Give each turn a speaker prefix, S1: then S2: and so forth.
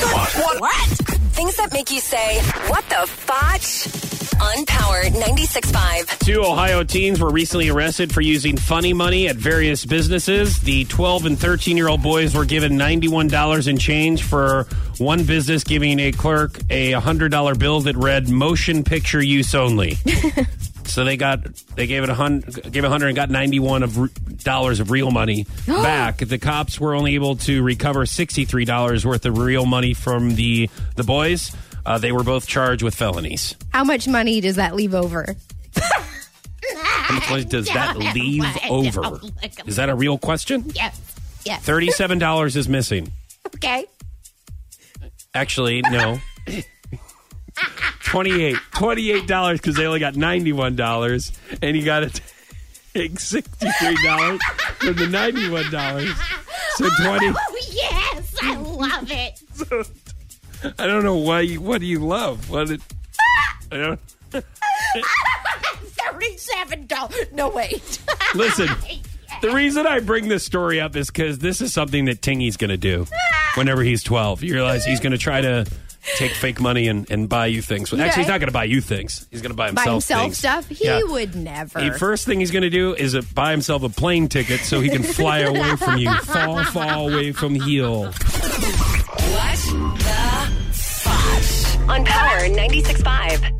S1: What? Things that make you say, what the Fotsch? On Power 96.5.
S2: Two Ohio teens were recently arrested for using funny money at various businesses. The 12 and 13 year old boys were given $91 in change for one business giving a clerk a $100 bill that read motion picture use only. so they got they gave it a hundred gave a hundred and got 91 of r- dollars of real money back. The cops were only able to recover $63 worth of real money from the the boys. Uh, they were both charged with felonies.
S3: How much money does that leave over?
S2: How much money does that leave over? Is that a real question?
S3: Yes. Yes.
S2: Thirty-seven dollars is missing.
S3: Okay.
S2: Actually, no. Twenty-eight. Twenty-eight dollars because they only got ninety-one dollars, and you got to take sixty-three dollars from the ninety-one dollars. So oh, twenty.
S3: Oh, yes. I love it.
S2: I don't know why. You, what do you love? What? It, I don't.
S3: $37. No, wait.
S2: Listen. The reason I bring this story up is because this is something that Tingy's going to do whenever he's 12. You realize he's going to try to take fake money and, and buy you things. Actually, he's not going to buy you things. He's going to buy himself
S3: By himself
S2: things.
S3: stuff? He
S2: Yeah.
S3: would never.
S2: The first thing he's going to do is uh, buy himself a plane ticket so he can fly away from you. Fall, fall away from heel.
S1: What the Fotsch? On Power 96.5.